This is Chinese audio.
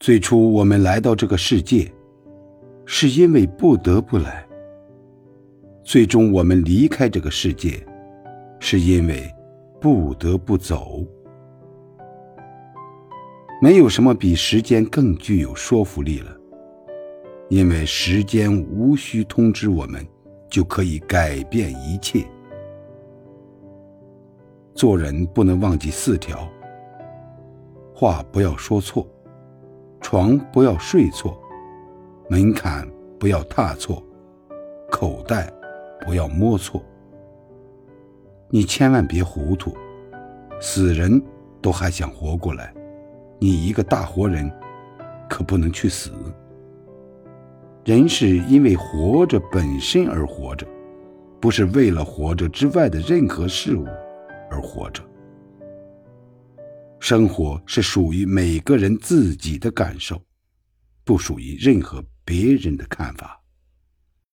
最初我们来到这个世界，是因为不得不来；最终我们离开这个世界，是因为不得不走。没有什么比时间更具有说服力了，因为时间无需通知我们，就可以改变一切。做人不能忘记四条：话不要说错。床不要睡错，门槛不要踏错，口袋不要摸错。你千万别糊涂，死人都还想活过来，你一个大活人可不能去死。人是因为活着本身而活着，不是为了活着之外的任何事物而活着。生活是属于每个人自己的感受，不属于任何别人的看法。